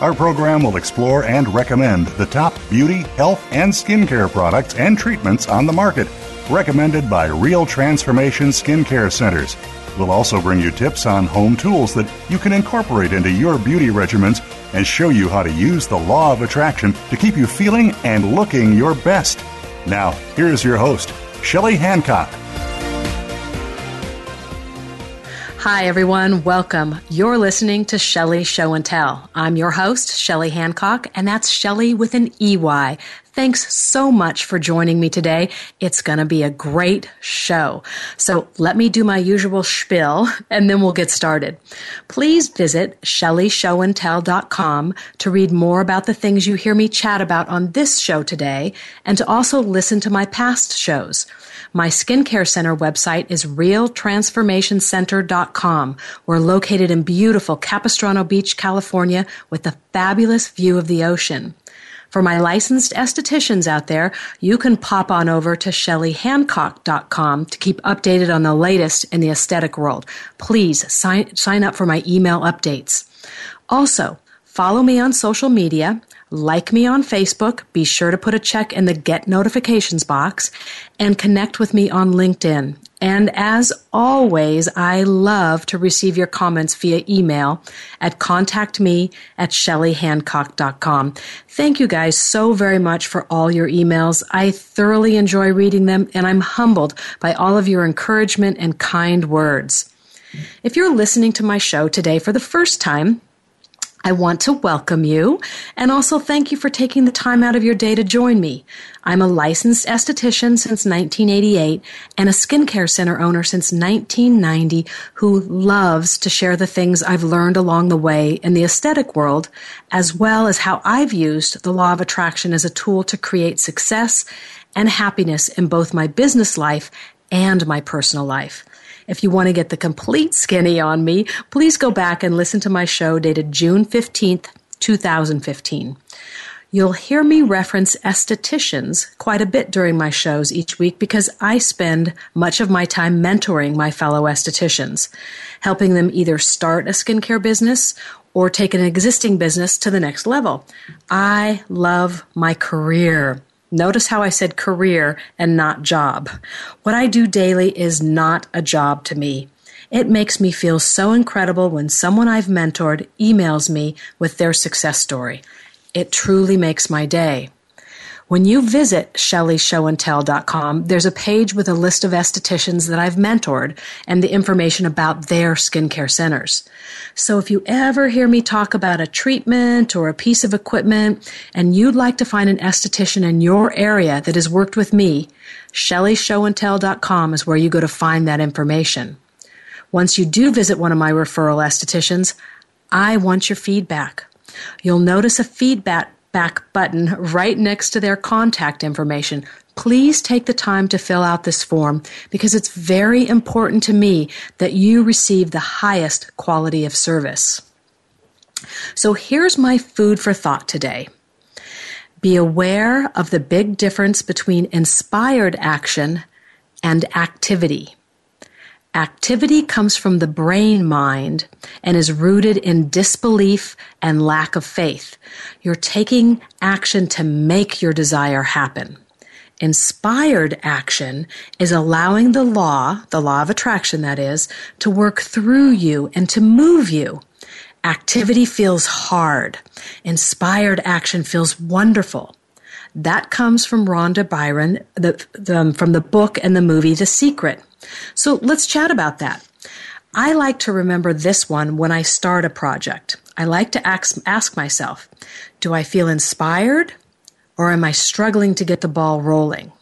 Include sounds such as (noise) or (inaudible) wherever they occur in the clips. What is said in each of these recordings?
our program will explore and recommend the top beauty, health, and skincare products and treatments on the market, recommended by Real Transformation Skincare Centers. We'll also bring you tips on home tools that you can incorporate into your beauty regimens and show you how to use the law of attraction to keep you feeling and looking your best. Now, here's your host, Shelley Hancock. Hi, everyone. Welcome. You're listening to Shelley Show and Tell. I'm your host, Shelley Hancock, and that's Shelley with an EY. Thanks so much for joining me today. It's going to be a great show. So let me do my usual spiel and then we'll get started. Please visit shelleyshowandtell.com to read more about the things you hear me chat about on this show today and to also listen to my past shows. My skincare center website is realtransformationcenter.com. We're located in beautiful Capistrano Beach, California with a fabulous view of the ocean. For my licensed estheticians out there, you can pop on over to shelleyhancock.com to keep updated on the latest in the aesthetic world. Please sign, sign up for my email updates. Also, follow me on social media like me on Facebook, be sure to put a check in the get notifications box, and connect with me on LinkedIn. And as always, I love to receive your comments via email at contactme at shelleyhancock.com. Thank you guys so very much for all your emails. I thoroughly enjoy reading them and I'm humbled by all of your encouragement and kind words. If you're listening to my show today for the first time, I want to welcome you and also thank you for taking the time out of your day to join me. I'm a licensed esthetician since 1988 and a skincare center owner since 1990 who loves to share the things I've learned along the way in the aesthetic world, as well as how I've used the law of attraction as a tool to create success and happiness in both my business life and my personal life. If you want to get the complete skinny on me, please go back and listen to my show dated June 15th, 2015. You'll hear me reference estheticians quite a bit during my shows each week because I spend much of my time mentoring my fellow estheticians, helping them either start a skincare business or take an existing business to the next level. I love my career. Notice how I said career and not job. What I do daily is not a job to me. It makes me feel so incredible when someone I've mentored emails me with their success story. It truly makes my day. When you visit shelleyshowandtell.com, there's a page with a list of estheticians that I've mentored and the information about their skincare centers. So if you ever hear me talk about a treatment or a piece of equipment and you'd like to find an esthetician in your area that has worked with me, shelleyshowandtell.com is where you go to find that information. Once you do visit one of my referral estheticians, I want your feedback. You'll notice a feedback back button right next to their contact information. Please take the time to fill out this form because it's very important to me that you receive the highest quality of service. So here's my food for thought today. Be aware of the big difference between inspired action and activity. Activity comes from the brain mind and is rooted in disbelief and lack of faith. You're taking action to make your desire happen. Inspired action is allowing the law, the law of attraction that is, to work through you and to move you. Activity feels hard. Inspired action feels wonderful. That comes from Rhonda Byrne the, the, from the book and the movie The Secret. So let's chat about that. I like to remember this one when I start a project. I like to ask, ask myself, do I feel inspired or am I struggling to get the ball rolling?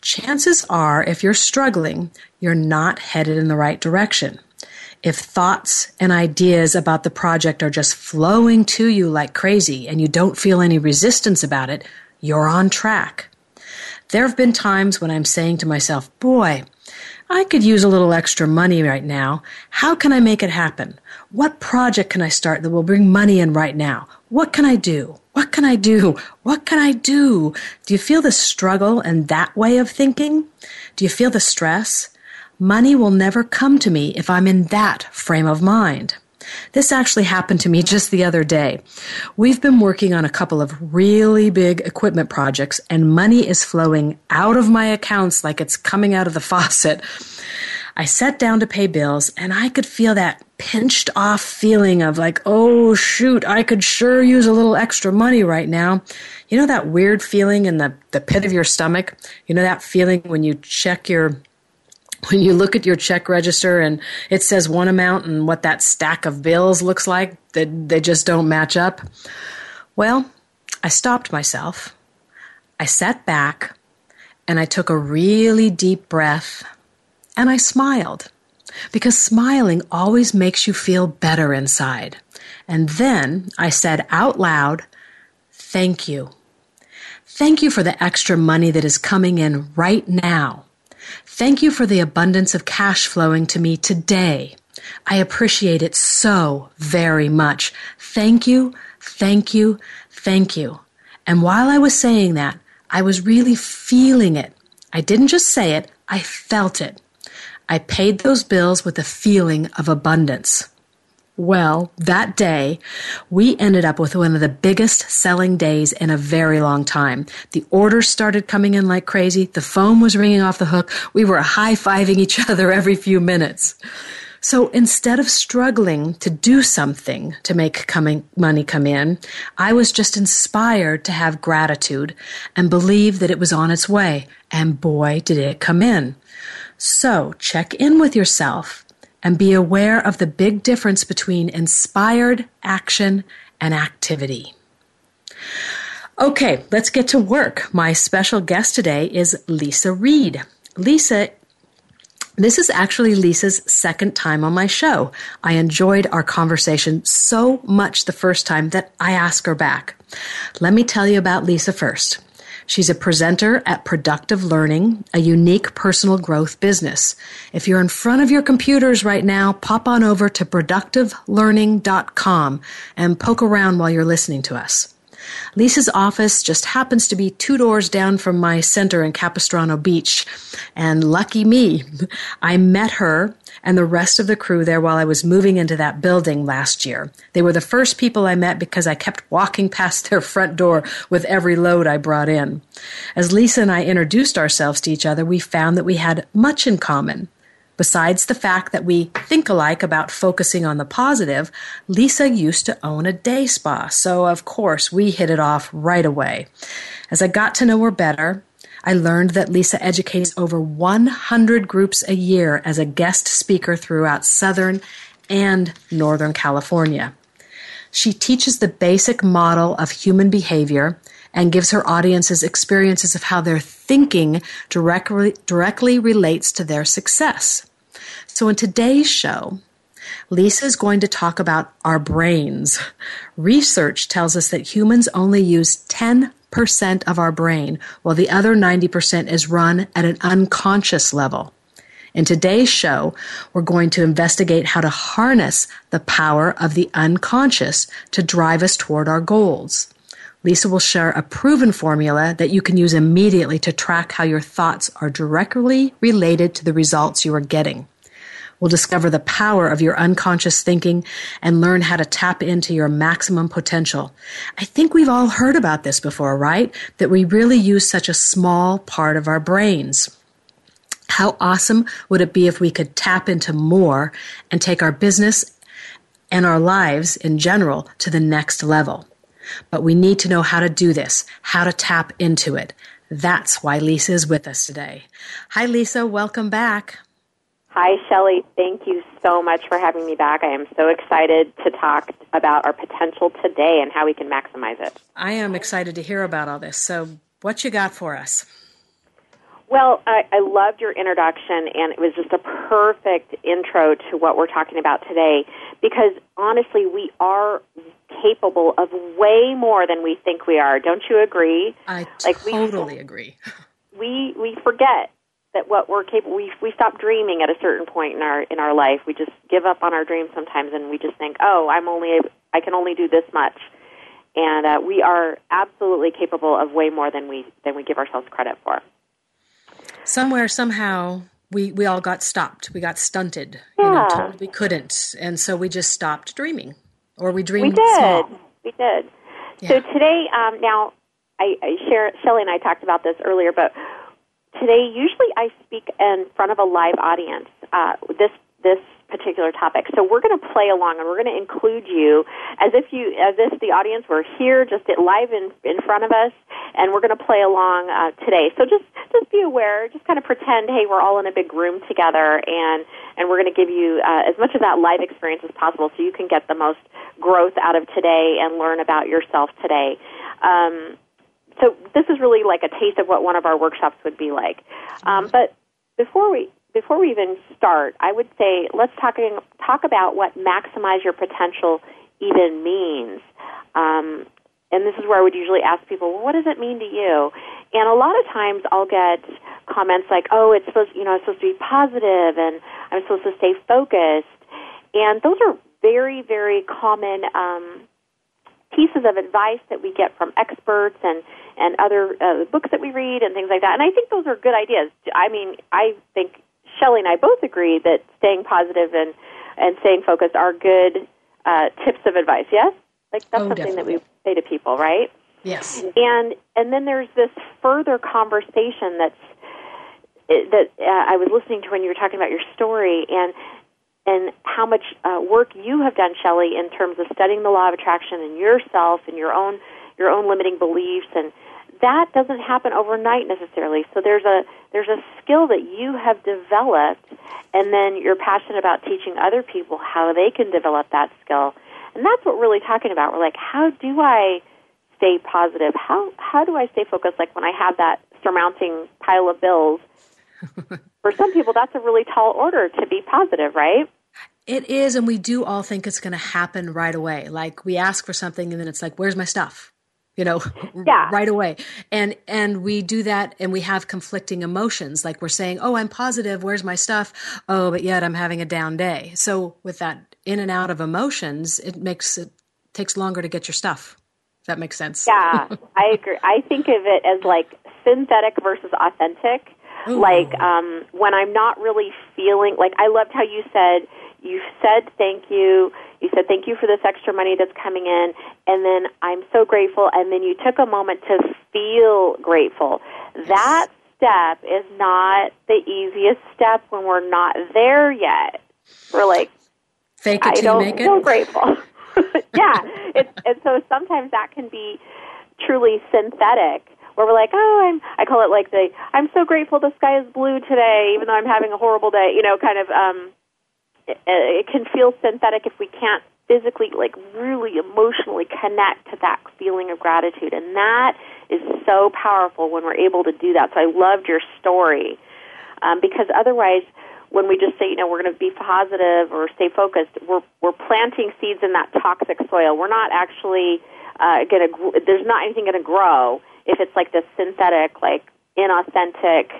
Chances are, if you're struggling, you're not headed in the right direction. If thoughts and ideas about the project are just flowing to you like crazy and you don't feel any resistance about it, you're on track. There have been times when I'm saying to myself, boy, I could use a little extra money right now. How can I make it happen? What project can I start that will bring money in right now? What can I do? What can I do? What can I do? Do you feel the struggle and that way of thinking? Do you feel the stress? Money will never come to me if I'm in that frame of mind. This actually happened to me just the other day. We've been working on a couple of really big equipment projects and money is flowing out of my accounts like it's coming out of the (laughs) faucet. I sat down to pay bills and I could feel that pinched off feeling of like, oh shoot, I could sure use a little extra money right now. You know that weird feeling in the, the pit of your stomach? You know that feeling when you check your when you look at your check register and it says one amount and what that stack of bills looks like, that they just don't match up. Well, I stopped myself. I sat back and I took a really deep breath and I smiled because smiling always makes you feel better inside. And then I said out loud, Thank you. Thank you for the extra money that is coming in right now. Thank you for the abundance of cash flowing to me today. I appreciate it so very much. Thank you, thank you, thank you. And while I was saying that, I was really feeling it. I didn't just say it, I felt it. I paid those bills with a feeling of abundance. Well, that day, we ended up with one of the biggest selling days in a very long time. The orders started coming in like crazy. The phone was ringing off the hook. We were high fiving each (laughs) other every few minutes. So instead of struggling to do something to make coming, money come in, I was just inspired to have gratitude and believe that it was on its way. And boy, did it come in. So check in with yourself and be aware of the big difference between inspired action and activity. Okay, let's get to work. My special guest today is Leisa Reid. Leisa this is actually Leisa's second time on my show. I enjoyed our conversation so much the first time that I asked her back. Let me tell you about Leisa first. She's a presenter at Productive Learning, a unique personal growth business. If you're in front of your computers right now, pop on over to productivelearning.com and poke around while you're listening to us. Leisa's office just happens to be two doors down from my center in Capistrano Beach. And lucky me, I met her and the rest of the crew there while I was moving into that building last year. They were the first people I met because I kept walking past their front door with every load I brought in. As Leisa and I introduced ourselves to each other, we found that we had much in common. Besides the fact that we think alike about focusing on the positive, Leisa used to own a day spa, so of course we hit it off right away. As I got to know her better, I learned that Leisa educates over 100 groups a year as a guest speaker throughout Southern and Northern California. She teaches the basic model of human behavior and gives her audiences experiences of how their thinking directly, directly relates to their success. So in today's show, Leisa is going to talk about our brains. Research tells us that humans only use 10 percent of our brain, while the other 90% is run at an unconscious level. In today's show, we're going to investigate how to harness the power of the unconscious to drive us toward our goals. Leisa will share a proven formula that you can use immediately to track how your thoughts are directly related to the results you are getting We'll discover the power of your unconscious thinking and learn how to tap into your maximum potential. I think we've all heard about this before, right? That we really use such a small part of our brains. How awesome would it be if we could tap into more and take our business and our lives in general to the next level? But we need to know how to do this, how to tap into it. That's why Leisa is with us today. Hi, Leisa. Welcome back. Hi, Shelley. Thank you so much for having me back. I am so excited to talk about our potential today and how we can maximize it. I am excited to hear about all this. So, what you got for us? Well, I, I loved your introduction, and it was just a perfect intro to what we're talking about today because honestly, we are capable of way more than we think we are. Don't you agree? I like, totally we, agree. (laughs) We we forget that what we're capable we we stop dreaming at a certain point in our in our life. We just give up on our dreams sometimes, and we just think, "Oh, I'm only I can only do this much." And uh, we are absolutely capable of way more than we than we give ourselves credit for. Somewhere, somehow, we we all got stopped. We got stunted. Yeah. You know, told we couldn't, and so we just stopped dreaming, or we dreamed we did. small. We did. Yeah. So today, um, now, I, I share Shelley and I talked about this earlier, but today, usually I speak in front of a live audience. Uh, this this particular topic. So we're going to play along and we're going to include you as if you as if the audience were here just live in in front of us and we're going to play along uh, today. So just just be aware, just kind of pretend hey, we're all in a big room together and and we're going to give you uh, as much of that live experience as possible so you can get the most growth out of today and learn about yourself today. Um, so this is really like a taste of what one of our workshops would be like. Um, but before we before we even start, I would say let's talk talk about what maximize your potential even means. Um, and this is where I would usually ask people, well, what does it mean to you? And a lot of times I'll get comments like, oh, it's supposed, you know, it's supposed to be positive, and I'm supposed to stay focused. And those are very, very common um, pieces of advice that we get from experts and and other uh, books that we read and things like that. And I think those are good ideas. I mean, I think Shelley and I both agree that staying positive and and staying focused are good uh, tips of advice. Yes, like that's oh, something definitely. that we say to people, right? Yes. And and then there's this further conversation that's that uh, I was listening to when you were talking about your story and and how much uh, work you have done, Shelley, in terms of studying the law of attraction and yourself and your own your own limiting beliefs and that doesn't happen overnight necessarily. So there's a there's a skill that you have developed, and then you're passionate about teaching other people how they can develop that skill, and that's what we're really talking about. We're like, how do I stay positive? How how do I stay focused? Like when I have that surmounting pile of bills. (laughs) For some people, that's a really tall order to be positive, right? It is, and we do all think it's going to happen right away. Like we ask for something, and then it's like, "Where's my stuff?" You know yeah. right away. And and we do that and we have conflicting emotions. Like we're saying oh i'm positive. Where's my stuff? Oh but yet i'm having a down day. So with that in and out of emotions it makes it takes longer to get your stuff. That makes sense? Yeah i agree. I think of it as like synthetic versus authentic. Ooh. like um when i'm not really feeling like i loved how you said you said thank you you said, Thank you for this extra money that's coming in. And then I'm so grateful. And then you took a moment to feel grateful. That step is not the easiest step when we're not there yet. We're like, Fake it I don't make feel grateful. (laughs) yeah. It's, and so sometimes that can be truly synthetic where we're like, oh, I'm, I call it like the, I'm so grateful the sky is blue today, even though I'm having a horrible day, you know, kind of, um, it, it can feel synthetic if we can't physically, like really emotionally connect to that feeling of gratitude. And that is so powerful when we're able to do that. So I loved your story um, because otherwise, when we just say, you know, we're going to be positive or stay focused, we're we're planting seeds in that toxic soil. We're not actually uh, going to. There's not anything going to grow if it's like this synthetic, like inauthentic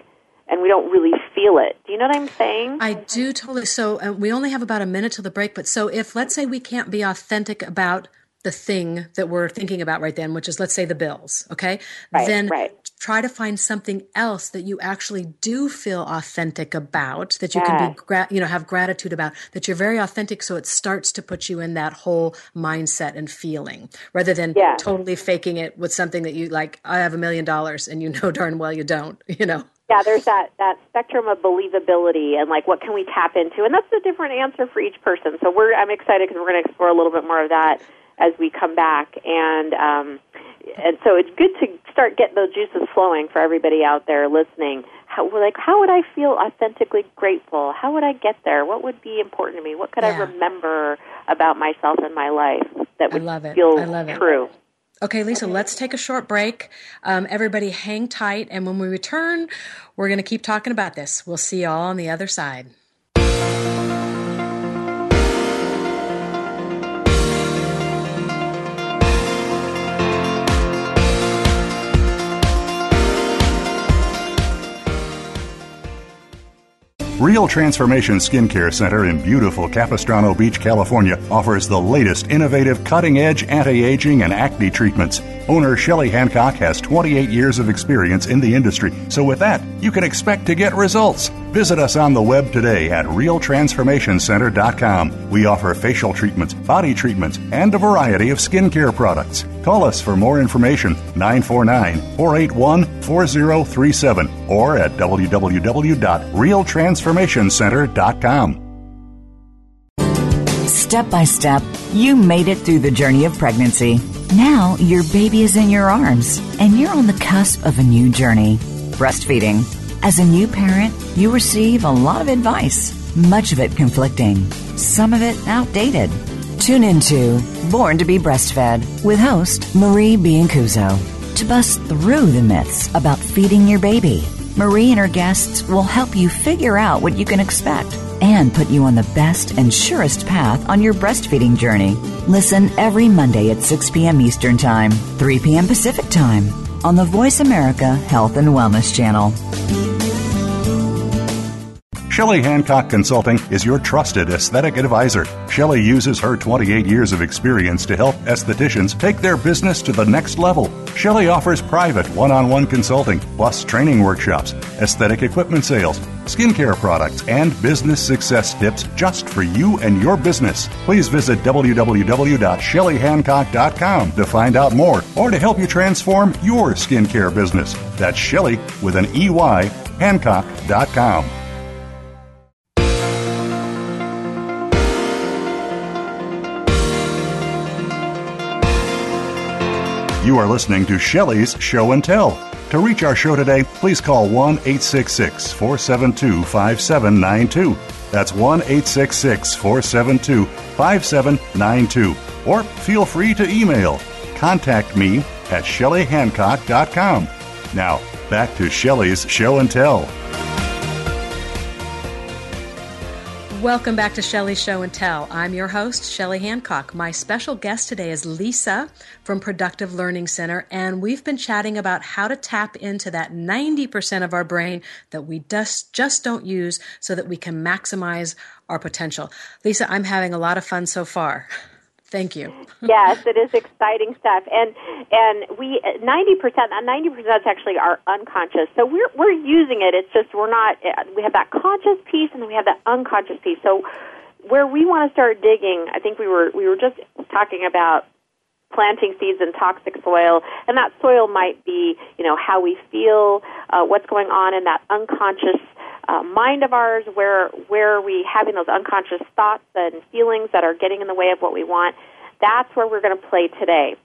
and we don't really feel it. Do you know what I'm saying? I do totally. So uh, we only have about a minute to the break, but so if let's say we can't be authentic about the thing that we're thinking about right then, which is let's say the bills, okay? Right, then right. try to find something else that you actually do feel authentic about, that you yeah. can be, gra- you know, have gratitude about, that you're very authentic, so it starts to put you in that whole mindset and feeling, rather than yeah. totally faking it with something that you like. I have a million dollars, and you know darn well you don't, (laughs) you know yeah, there's that that spectrum of believability and like what can we tap into, and that's a different answer for each person. So we're I'm excited because we're going to explore a little bit more of that as we come back, and um, and so it's good to start getting those juices flowing for everybody out there listening. how, like how would I feel authentically grateful? How would I get there? What would be important to me? What could yeah. I remember about myself and my life that would feel true? Okay, Leisa, let's take a short break. Um, everybody hang tight, and when we return, we're going to keep talking about this. We'll see you all on the other side. Real Transformation Skincare Center in beautiful Capistrano Beach, California offers the latest innovative cutting edge anti aging and acne treatments. Owner Shelley Hancock has 28 years of experience in the industry, so with that, you can expect to get results. Visit us on the web today at realtransformationcenter.com. We offer facial treatments, body treatments, and a variety of skincare products. Call us for more information 949 481 4037 or at www.realtransformationcenter.com. Step by step, you made it through the journey of pregnancy. Now your baby is in your arms and you're on the cusp of a new journey breastfeeding. As a new parent, you receive a lot of advice, much of it conflicting, some of it outdated. Tune into Born to be Breastfed with host Marie Biancuzzo to bust through the myths about feeding your baby. Marie and her guests will help you figure out what you can expect and put you on the best and surest path on your breastfeeding journey. Listen every Monday at 6 p.m. Eastern Time, 3 p.m. Pacific Time on the Voice America Health and Wellness Channel. Shelley Hancock Consulting is your trusted aesthetic advisor. Shelley uses her 28 years of experience to help estheticians take their business to the next level. Shelley offers private one on one consulting, plus training workshops, aesthetic equipment sales, skincare products, and business success tips just for you and your business. Please visit www.shelleyhancock.com to find out more or to help you transform your skincare business. That's Shelley with an EY, Hancock.com. You are listening to Shelley's Show and Tell. To reach our show today, please call 1 866 472 5792. That's 1 866 472 5792. Or feel free to email contact me at shelleyhancock.com. Now, back to Shelley's Show and Tell. Welcome back to Shelley's Show and Tell. I'm your host, Shelley Hancock. My special guest today is Leisa from Productive Learning Center, and we've been chatting about how to tap into that 90% of our brain that we just, just don't use so that we can maximize our potential. Leisa, I'm having a lot of fun so far. (laughs) Thank you. (laughs) yes, it is exciting stuff, and and we ninety percent, ninety percent actually are unconscious. So we're we're using it. It's just we're not. We have that conscious piece, and then we have that unconscious piece. So where we want to start digging, I think we were we were just talking about planting seeds in toxic soil, and that soil might be you know how we feel, uh, what's going on in that unconscious uh, mind of ours, where where are we having those unconscious thoughts and feelings that are getting in the way of what we want. That's where we're going to play today.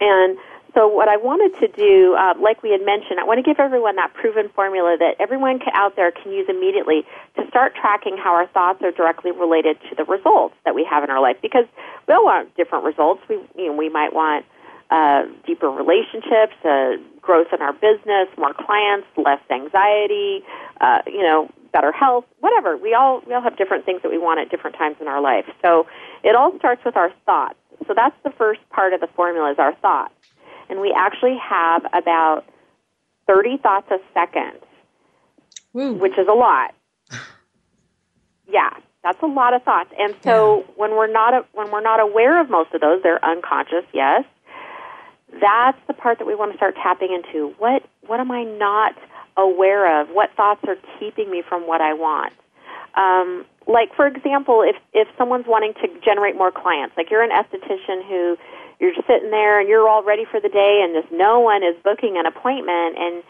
And so, what I wanted to do, uh, like we had mentioned, I want to give everyone that proven formula that everyone out there can use immediately to start tracking how our thoughts are directly related to the results that we have in our life. Because we all want different results. We, you know, we might want uh, deeper relationships, uh, growth in our business, more clients, less anxiety, uh, you know, better health, whatever. We all we all have different things that we want at different times in our life. So it all starts with our thoughts. So that's the first part of the formula is our thoughts. And we actually have about 30 thoughts a second, Woo. which is a lot. (sighs) Yeah, that's a lot of thoughts. And so yeah. when we're not when we're not aware of most of those, they're unconscious, yes that's the part that we want to start tapping into. What what am I not aware of? What thoughts are keeping me from what I want? Um, like for example, if if someone's wanting to generate more clients, like you're an esthetician who you're sitting there and you're all ready for the day, and just no one is booking an appointment, and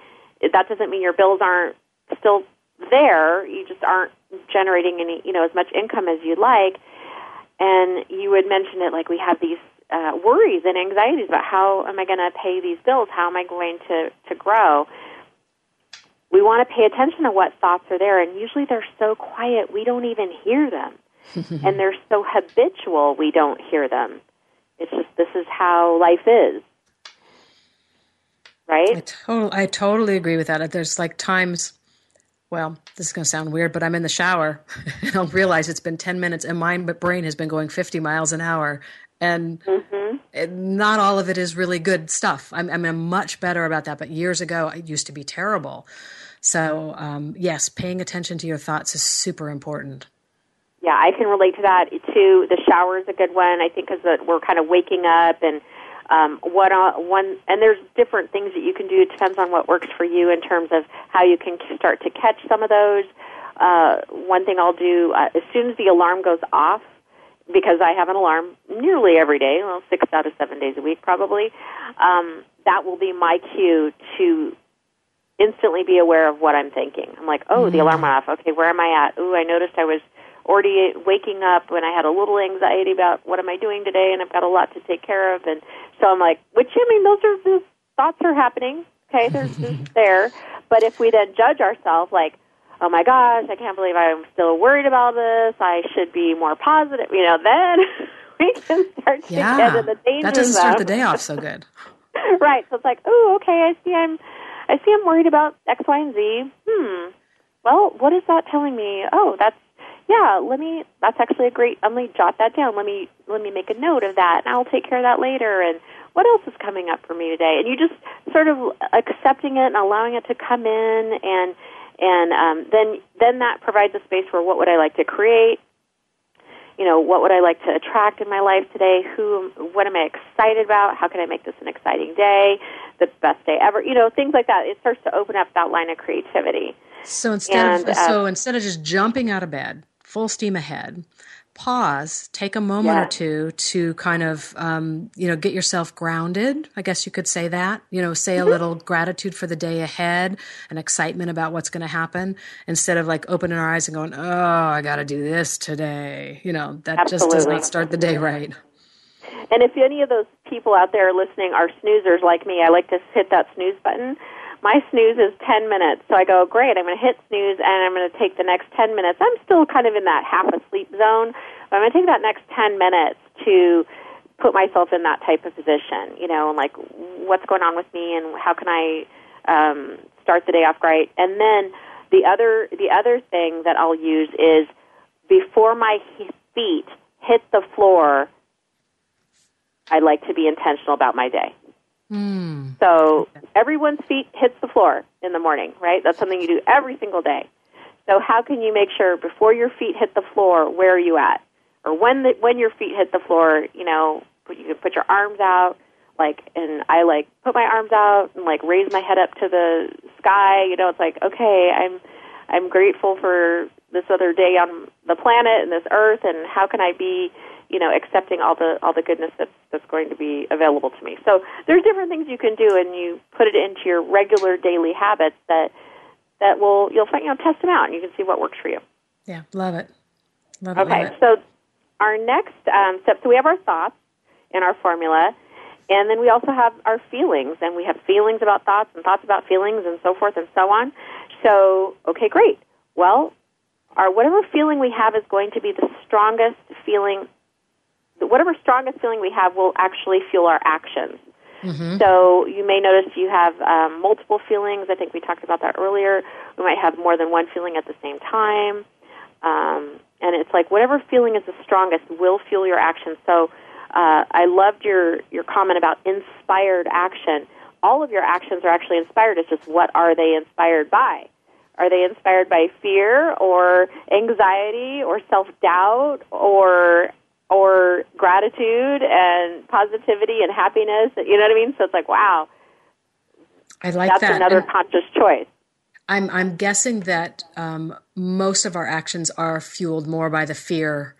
that doesn't mean your bills aren't still there. You just aren't generating any, you know, as much income as you'd like. And you would mention it like we have these uh, worries and anxieties about how am I going to pay these bills? How am I going to to grow? we want to pay attention to what thoughts are there, and usually they're so quiet we don't even hear them, (laughs) and they're so habitual we don't hear them. It's just this is how life is, right? I, to- I totally agree with that. There's like times well, this is going to sound weird, but I'm in the shower (laughs) and I'll realize it's been 10 minutes and my brain has been going 50 miles an hour. And mm-hmm. not all of it is really good stuff. I'm, I'm much better about that. But years ago, it used to be terrible. So, um, yes, paying attention to your thoughts is super important. Yeah, I can relate to that too. The shower is a good one. I think because we're kind of waking up and um, what uh, one and there's different things that you can do. It depends on what works for you in terms of how you can start to catch some of those. Uh, one thing I'll do uh, as soon as the alarm goes off, because I have an alarm nearly every day, well, six out of seven days a week probably. Um, that will be my cue to instantly be aware of what I'm thinking. I'm like, oh, mm-hmm. the alarm went off. Okay, where am I at? Ooh, I noticed I was already waking up when I had a little anxiety about what am I doing today, and I've got a lot to take care of, and so I'm like, which I mean, those are the thoughts are happening. Okay, they're just there. But if we then judge ourselves, like, oh my gosh, I can't believe I'm still worried about this. I should be more positive. You know, then (laughs) we can start to yeah, get in the danger That doesn't start the day off so good. (laughs) (laughs) right. So it's like, oh, okay, I see. I'm, I see. I'm worried about X, Y, and Z. Hmm. Well, what is that telling me? Oh, that's yeah, let me. That's actually a great. Let me jot that down. Let me let me make a note of that, and I'll take care of that later. And what else is coming up for me today? And you just sort of accepting it and allowing it to come in, and and um, then then that provides a space for what would I like to create. You know, what would I like to attract in my life today? Who, what am I excited about? How can I make this an exciting day, the best day ever? You know, things like that. It starts to open up that line of creativity. So instead and, of uh, so instead of just jumping out of bed, full steam ahead pause take a moment yeah. or two to kind of um, you know get yourself grounded i guess you could say that you know say mm-hmm. a little gratitude for the day ahead and excitement about what's going to happen instead of like opening our eyes and going oh i got to do this today you know that Absolutely. just does not start the day right and if any of those people out there listening are snoozers like me i like to hit that snooze button my snooze is 10 minutes. So I go, great, I'm going to hit snooze and I'm going to take the next 10 minutes. I'm still kind of in that half asleep zone, but I'm going to take that next 10 minutes to put myself in that type of position, you know, and like what's going on with me and how can I um, start the day off right. And then the other the other thing that I'll use is before my feet hit the floor, I like to be intentional about my day. Mm. So everyone's feet hits the floor in the morning, right? That's something you do every single day. So how can you make sure before your feet hit the floor, where are you at? Or when the, when your feet hit the floor, you know, you can put your arms out, like, and I like put my arms out and like raise my head up to the sky. You know, it's like, okay, I'm I'm grateful for this other day on the planet and this earth, and how can I be you know, accepting all the all the goodness that's that's going to be available to me. So there's different things you can do, and you put it into your regular daily habits that that will you'll find you know test them out, and you can see what works for you. Yeah, love it. Love it okay, love it. so our next um, step. So we have our thoughts in our formula. And then we also have our feelings, and we have feelings about thoughts and thoughts about feelings and so forth and so on. So, okay, great. Well, our whatever feeling we have is going to be the strongest feeling whatever strongest feeling we have will actually fuel our actions. Mm-hmm. So you may notice you have um, multiple feelings. I think we talked about that earlier. We might have more than one feeling at the same time. Um, and it's like whatever feeling is the strongest will fuel your action. So uh, I loved your, your comment about inspired action. All of your actions are actually inspired. It's just what are they inspired by? Are they inspired by fear or anxiety or self doubt or or gratitude and positivity and happiness. You know what I mean? So it's like, wow. I like that. that's that. another and conscious choice. I'm I'm guessing that um, most of our actions are fueled more by the fear.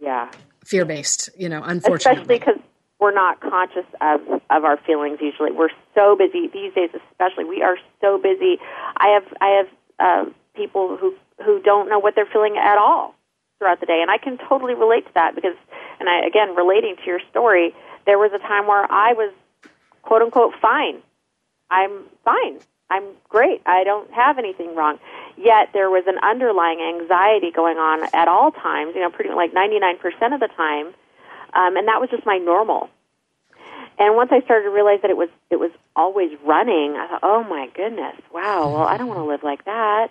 Yeah. Fear based, you know, unfortunately. Especially because we're not conscious of of our feelings. Usually, we're so busy these days. Especially, we are so busy. I have I have uh, people who who don't know what they're feeling at all throughout the day. And I can totally relate to that because, and I, again, relating to your story, there was a time where I was quote unquote fine. I'm fine. I'm great. I don't have anything wrong. Yet there was an underlying anxiety going on at all times, you know, pretty like 99% of the time. Um, and that was just my normal. And once I started to realize that it was it was always running, I thought, "Oh my goodness. Wow. Well, I don't want to live like that.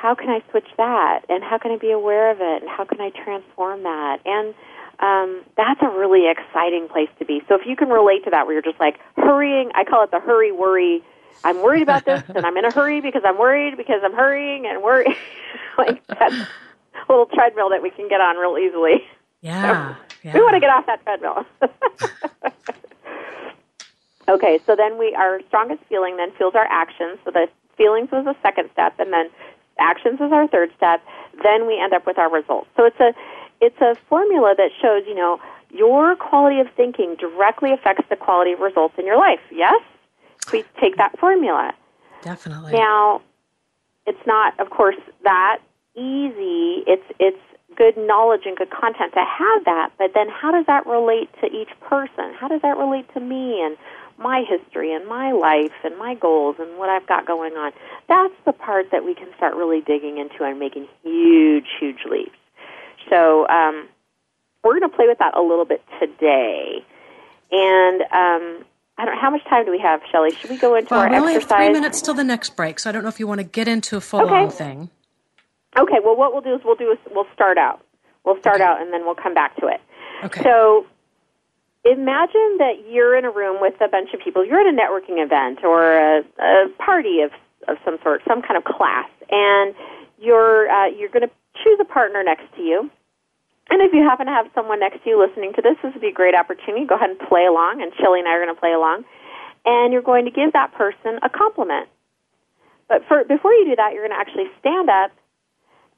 How can I switch that? And how can I be aware of it? And how can I transform that?" And um, that's a really exciting place to be. So if you can relate to that, where you're just like hurrying, I call it the hurry worry. I'm worried about this, and I'm in a hurry because I'm worried because I'm hurrying and worry. (laughs) like that little treadmill that we can get on real easily. Yeah. So yeah. We want to get off that treadmill. (laughs) okay, so then we our strongest feeling then fuels our actions. So the feelings was the second step, and then actions is our third step. Then we end up with our results. So it's a it's a formula that shows, you know, your quality of thinking directly affects the quality of results in your life. Yes? We take that formula. Definitely. Now, it's not, of course, that easy. It's it's good knowledge and good content to have that, but then how does that relate to each person? How does that relate to me and my history and my life and my goals and what I've got going on? That's the part that we can start really digging into and making huge, huge leaps. So um, we're going to play with that a little bit today. And um, I don't know, how much time do we have, Shelley? Should we go into well, our we only exercise? have three minutes till the next break, so I don't know if you want to get into a full on Okay. thing. Okay, well, what we'll do is we'll do is we'll start out. We'll start Okay. out and then we'll come back to it. Okay. So imagine that you're in a room with a bunch of people. You're at a networking event or a, a party of of some sort, some kind of class, and you're uh, you're going to choose a partner next to you. And if you happen to have someone next to you listening to this, this would be a great opportunity. Go ahead and play along, and Shelley and I are going to play along. And you're going to give that person a compliment. But for, before you do that, you're going to actually stand up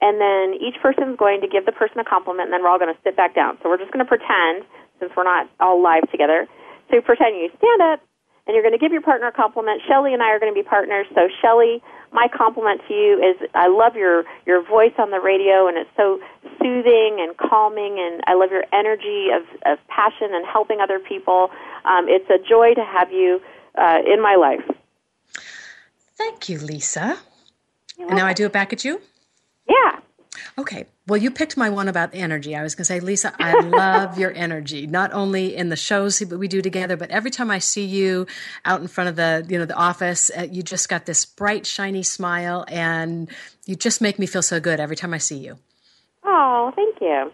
and then each person's going to give the person a compliment, and then we're all going to sit back down. So we're just going to pretend, since we're not all live together, so pretend you stand up, and you're going to give your partner a compliment. Shelley and I are going to be partners. So Shelley, my compliment to you is I love your your voice on the radio, and it's so soothing and calming, and I love your energy of, of passion and helping other people. Um, it's a joy to have you uh, in my life. Thank you, Leisa. And now I do it back at you? Yeah. Okay. Well, you picked my one about energy. I was going to say, Leisa, I love your energy, not only in the shows that we do together, but every time I see you out in front of the, you know, the office, uh, you just got this bright, shiny smile and you just make me feel so good every time I see you. Oh, thank you.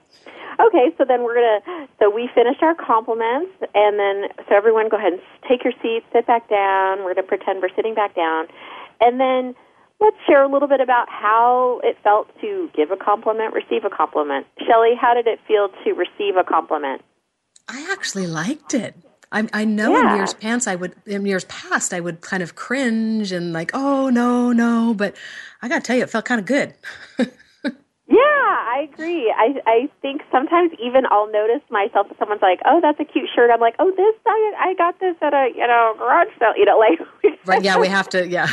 Okay, so then we're gonna. So we finished our compliments, and then so everyone go ahead and take your seats, sit back down. We're gonna pretend we're sitting back down, and then let's share a little bit about how it felt to give a compliment, receive a compliment. Shelley, how did it feel to receive a compliment? I actually liked it. I, I know Yeah. in years past I would in years past I would kind of cringe and like oh no no but I got to tell you it felt kind of good. (laughs) Yeah, I agree. I I think sometimes even I'll notice myself if someone's like, "Oh, that's a cute shirt." I'm like, "Oh, this I I got this at a you know garage sale." You know, like (laughs) right? Yeah, we have to. Yeah.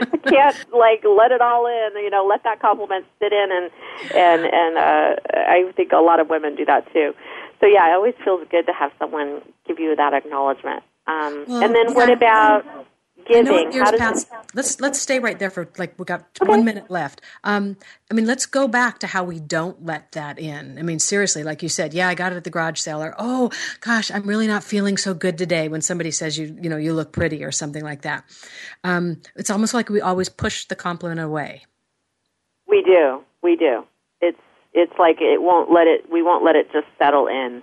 I can't like let it all in. You know, let that compliment sit in, and and and uh, I think a lot of women do that too. So yeah, it always feels good to have someone give you that acknowledgement. Um, Well, and then what about giving? How does past, let's let's stay right there for like we got one minute left. Um, I mean, let's go back to how we don't let that in. I mean, seriously, like you said, yeah, I got it at the garage sale, or oh gosh, I'm really not feeling so good today. When somebody says you, you know, you look pretty or something like that, um, it's almost like we always push the compliment away. we do, we do. It's it's like it won't let it. We won't let it just settle in.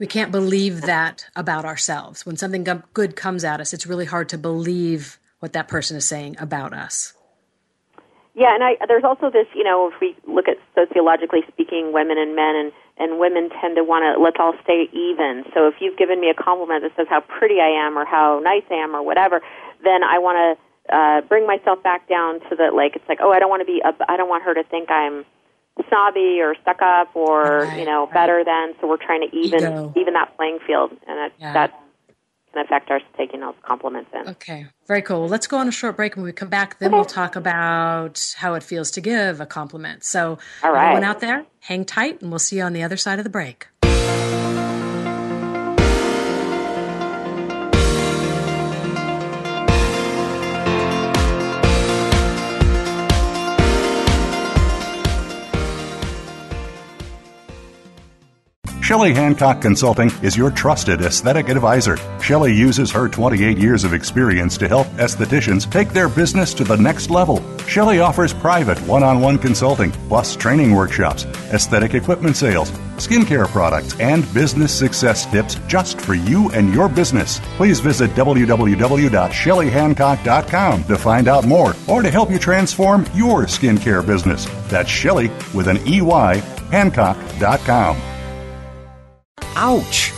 We can't believe that about ourselves. When something good comes at us, it's really hard to believe what that person is saying about us. Yeah, and I, there's also this, you know, if we look at sociologically speaking, women and men, and, and women tend to want to, let's all stay even. So if you've given me a compliment that says how pretty I am or how nice I am or whatever, then I want to uh, bring myself back down to the, like, it's like, oh, I don't want to be, I don't want her to think I'm snobby or stuck up or, Right, you know, right. better than. So we're trying to even, Ego. even that playing field. And that, Yeah. that can affect our taking those compliments in. Okay, very cool. Well, let's go on a short break. When we come back, then we'll talk about how it feels to give a compliment. So, All right. everyone out there, hang tight, and we'll see you on the other side of the break. Shelley Hancock Consulting is your trusted aesthetic advisor. Shelley uses her 28 years of experience to help estheticians take their business to the next level. Shelley offers private one on one consulting, plus training workshops, aesthetic equipment sales, skincare products, and business success tips just for you and your business. Please visit www.shelleyhancock.com to find out more or to help you transform your skincare business. That's Shelley with an EY, Hancock.com. Ouch!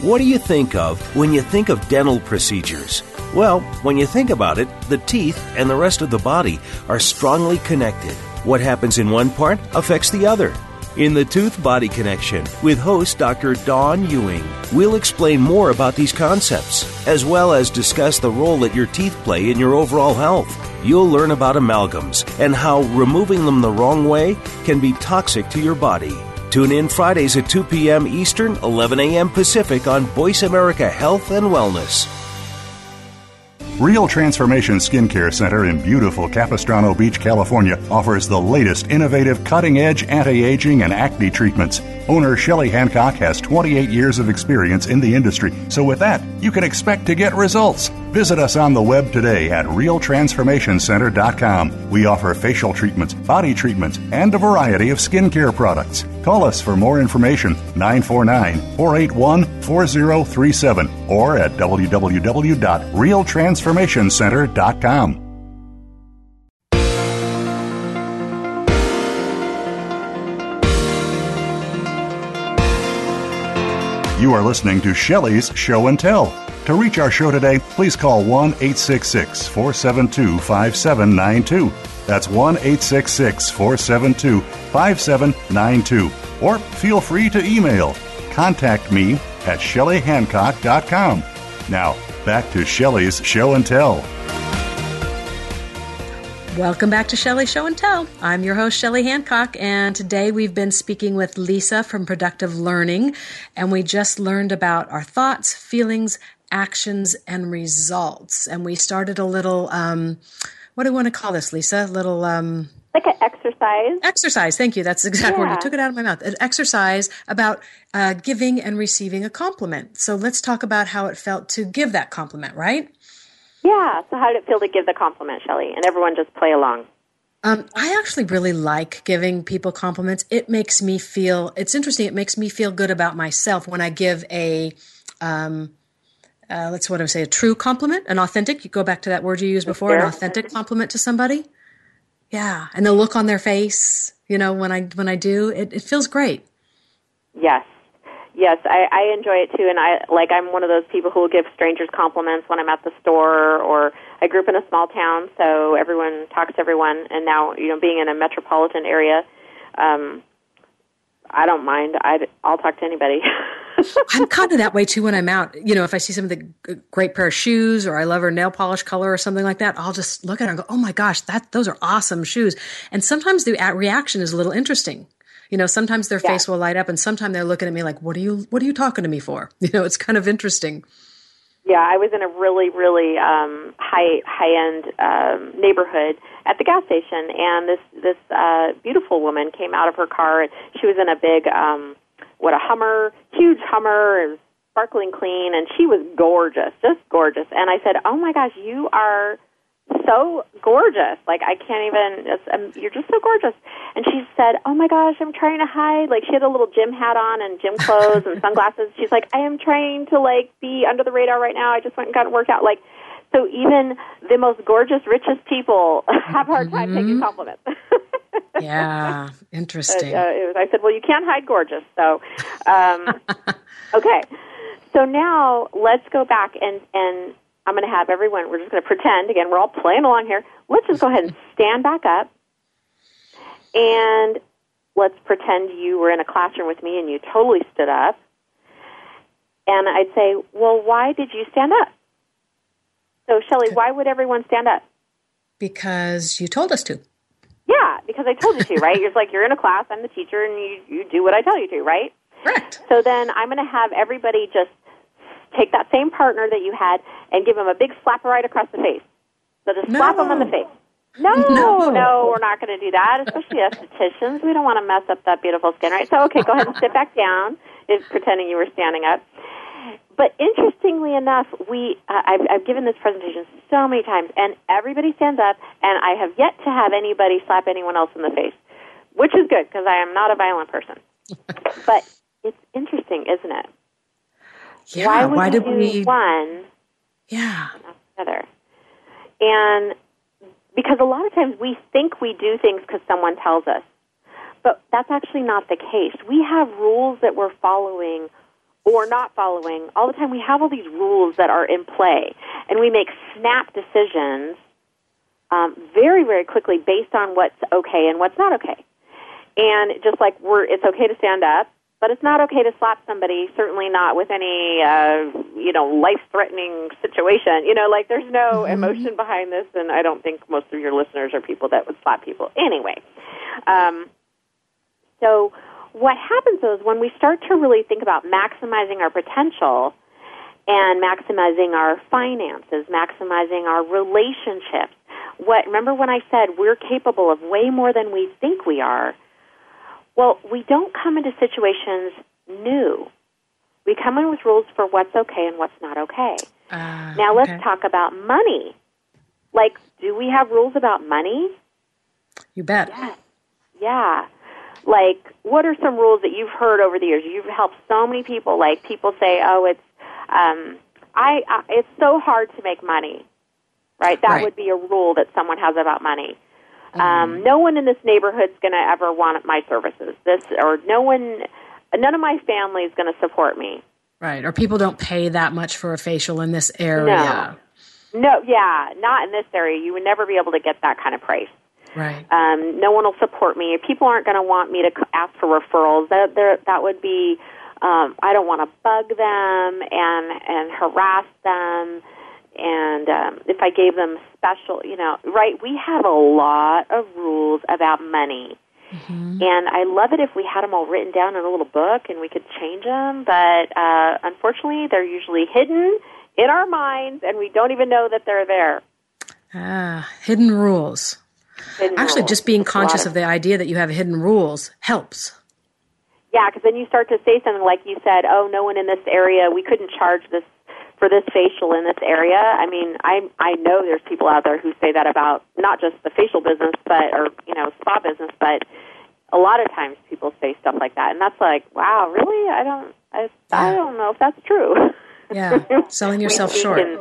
What do you think of when you think of dental procedures? Well, when you think about it, the teeth and the rest of the body are strongly connected. What happens in one part affects the other. In the Tooth Body Connection with host Dr. Dawn Ewing, we'll explain more about these concepts, as well as discuss the role that your teeth play in your overall health. You'll learn about amalgams and how removing them the wrong way can be toxic to your body. Tune in Fridays at 2 p.m. Eastern, 11 a.m. Pacific on Voice America Health and Wellness. Real Transformation Skincare Center in beautiful Capistrano Beach, California offers the latest innovative cutting edge anti aging and acne treatments. Owner Shelley Hancock has 28 years of experience in the industry, so with that, you can expect to get results. Visit us on the web today at realtransformationcenter.com. We offer facial treatments, body treatments, and a variety of skincare products. Call us for more information 949 481 4037 or at www.realtransformationcenter.com. You are listening to Shelley's Show and Tell. To reach our show today, please call 1 866 472 5792. That's 1 866 472 5792. Or feel free to email contact me at shelleyhancock.com. Now, back to Shelley's Show and Tell. Welcome back to Shelley Show and Tell. I'm your host, Shelley Hancock, and today we've been speaking with Leisa from Productive Learning, and we just learned about our thoughts, feelings, actions, and results. And we started a little, um, what do we want to call this, Leisa? A little, um, like an exercise. Exercise. Thank you. That's exactly yeah. what you took it out of my mouth. An exercise about uh, giving and receiving a compliment. So let's talk about how it felt to give that compliment, right? Yeah. So how did it feel to give the compliment, Shelley? And everyone just play along. Um, I actually really like giving people compliments. It makes me feel. It's interesting. It makes me feel good about myself when I give a. Um, uh, let's what I would say, a true compliment, an authentic. You go back to that word you used before, sure. an authentic compliment to somebody. Yeah, and the look on their face, you know, when I when I do, it, it feels great. Yes, yes, I, I enjoy it too, and I like I'm one of those people who will give strangers compliments when I'm at the store, or I grew up in a small town, so everyone talks to everyone, and now you know, being in a metropolitan area, um, I don't mind. i I'll talk to anybody. (laughs) (laughs) I'm kind of that way too when I'm out. You know, if I see some of the great pair of shoes or I love her nail polish color or something like that, I'll just look at her and go, "Oh my gosh, that those are awesome shoes." And sometimes the reaction is a little interesting. You know, sometimes their yeah. face will light up, and sometimes they're looking at me like, "What are you? What are you talking to me for?" (laughs) You know, it's kind of interesting. Yeah, I was in a really, really um, high high end um, neighborhood at the gas station, and this this uh, beautiful woman came out of her car, and she was in a big um, what a Hummer, huge Hummer, was sparkling clean, and she was gorgeous, just gorgeous. And I said, "Oh my gosh, you are." so gorgeous. Like I can't even. Just, um, you're just so gorgeous. And she said, "Oh my gosh, I'm trying to hide." Like she had a little gym hat on and gym clothes and (laughs) sunglasses. She's like, "I am trying to like be under the radar right now. I just went and got a workout." Like so, even the most gorgeous, richest people (laughs) have a hard time mm-hmm. taking compliments. (laughs) yeah, interesting. Uh, uh, was, I said, "Well, you can't hide gorgeous." So, um, (laughs) okay. So now let's go back and and I'm going to have everyone, we're just going to pretend, again, we're all playing along here. Let's just go ahead and stand back up. And let's pretend you were in a classroom with me and you totally stood up. And I'd say, well, why did you stand up? So, Shelley, why would everyone stand up? Because you told us to. Because I told you to, right? (laughs) You're like, you're in a class, I'm the teacher, and you, you do what I tell you to, right? Correct. So then I'm going to have everybody just take that same partner that you had and give him a big slap right across the face. So just no. slap him on the face. No, no, no we're not going to do that, especially estheticians. We don't want to mess up that beautiful skin, right? So, okay, go ahead and sit back down, if, pretending you were standing up. But interestingly enough, we uh, I've, I've given this presentation so many times, and everybody stands up, and I have yet to have anybody slap anyone else in the face, which is good because I am not a violent person. (laughs) but it's interesting, isn't it? Yeah. Why would why did do we? one Yeah. not the other? And because a lot of times we think we do things because someone tells us, but that's actually not the case. We have rules that we're following or not following all the time. We have all these rules that are in play, and we make snap decisions um, very, very quickly based on what's okay and what's not okay. And just like we're, it's okay to stand up, but it's not okay to slap somebody. Certainly not with any, uh, you know, life-threatening situation. You know, like there's no emotion behind this, and I don't think most of your listeners are people that would slap people anyway. Um, so what happens though is when we start to really think about maximizing our potential and maximizing our finances, maximizing our relationships. What remember when I said we're capable of way more than we think we are? Well, we don't come into situations new. We come in with rules for what's okay and what's not okay. Uh, Now let's okay. talk about money. Like, do we have rules about money? You bet. Yes. Yeah. Like, what are some rules that you've heard over the years? You've helped so many people. Like, people say, "Oh, it's um, I, I it's so hard to make money." Right? That Right. would be a rule that someone has about money. Um, no one in this neighborhood's going to ever want my services. This or no one, none of my family is going to support me. Right. Or people don't pay that much for a facial in this area. No, yeah, not in this area. You would never be able to get that kind of price. Right. um, no one will support me. People aren't going to want me to ask for referrals. That that would be. Um, I don't want to bug them and and harass them. And um, if I gave them special, you know, right? We have a lot of rules about money. And I love it if we had them all written down in a little book and we could change them. But uh, unfortunately, they're usually hidden in our minds, and we don't even know that they're there. Ah, hidden rules. Hidden Actually, rules. just being lot conscious of the idea that you have hidden rules helps. Yeah, because then you start to say something like you said, "Oh, no one in this area. We couldn't charge this for this facial in this area." I mean, I I know there's people out there who say that about not just the facial business, but or you know spa business, but a lot of times people say stuff like that, and that's like, wow, really? I don't I I don't know if that's true. Yeah, (laughs) selling yourself short. in-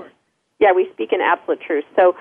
yeah, we speak in absolute truth. So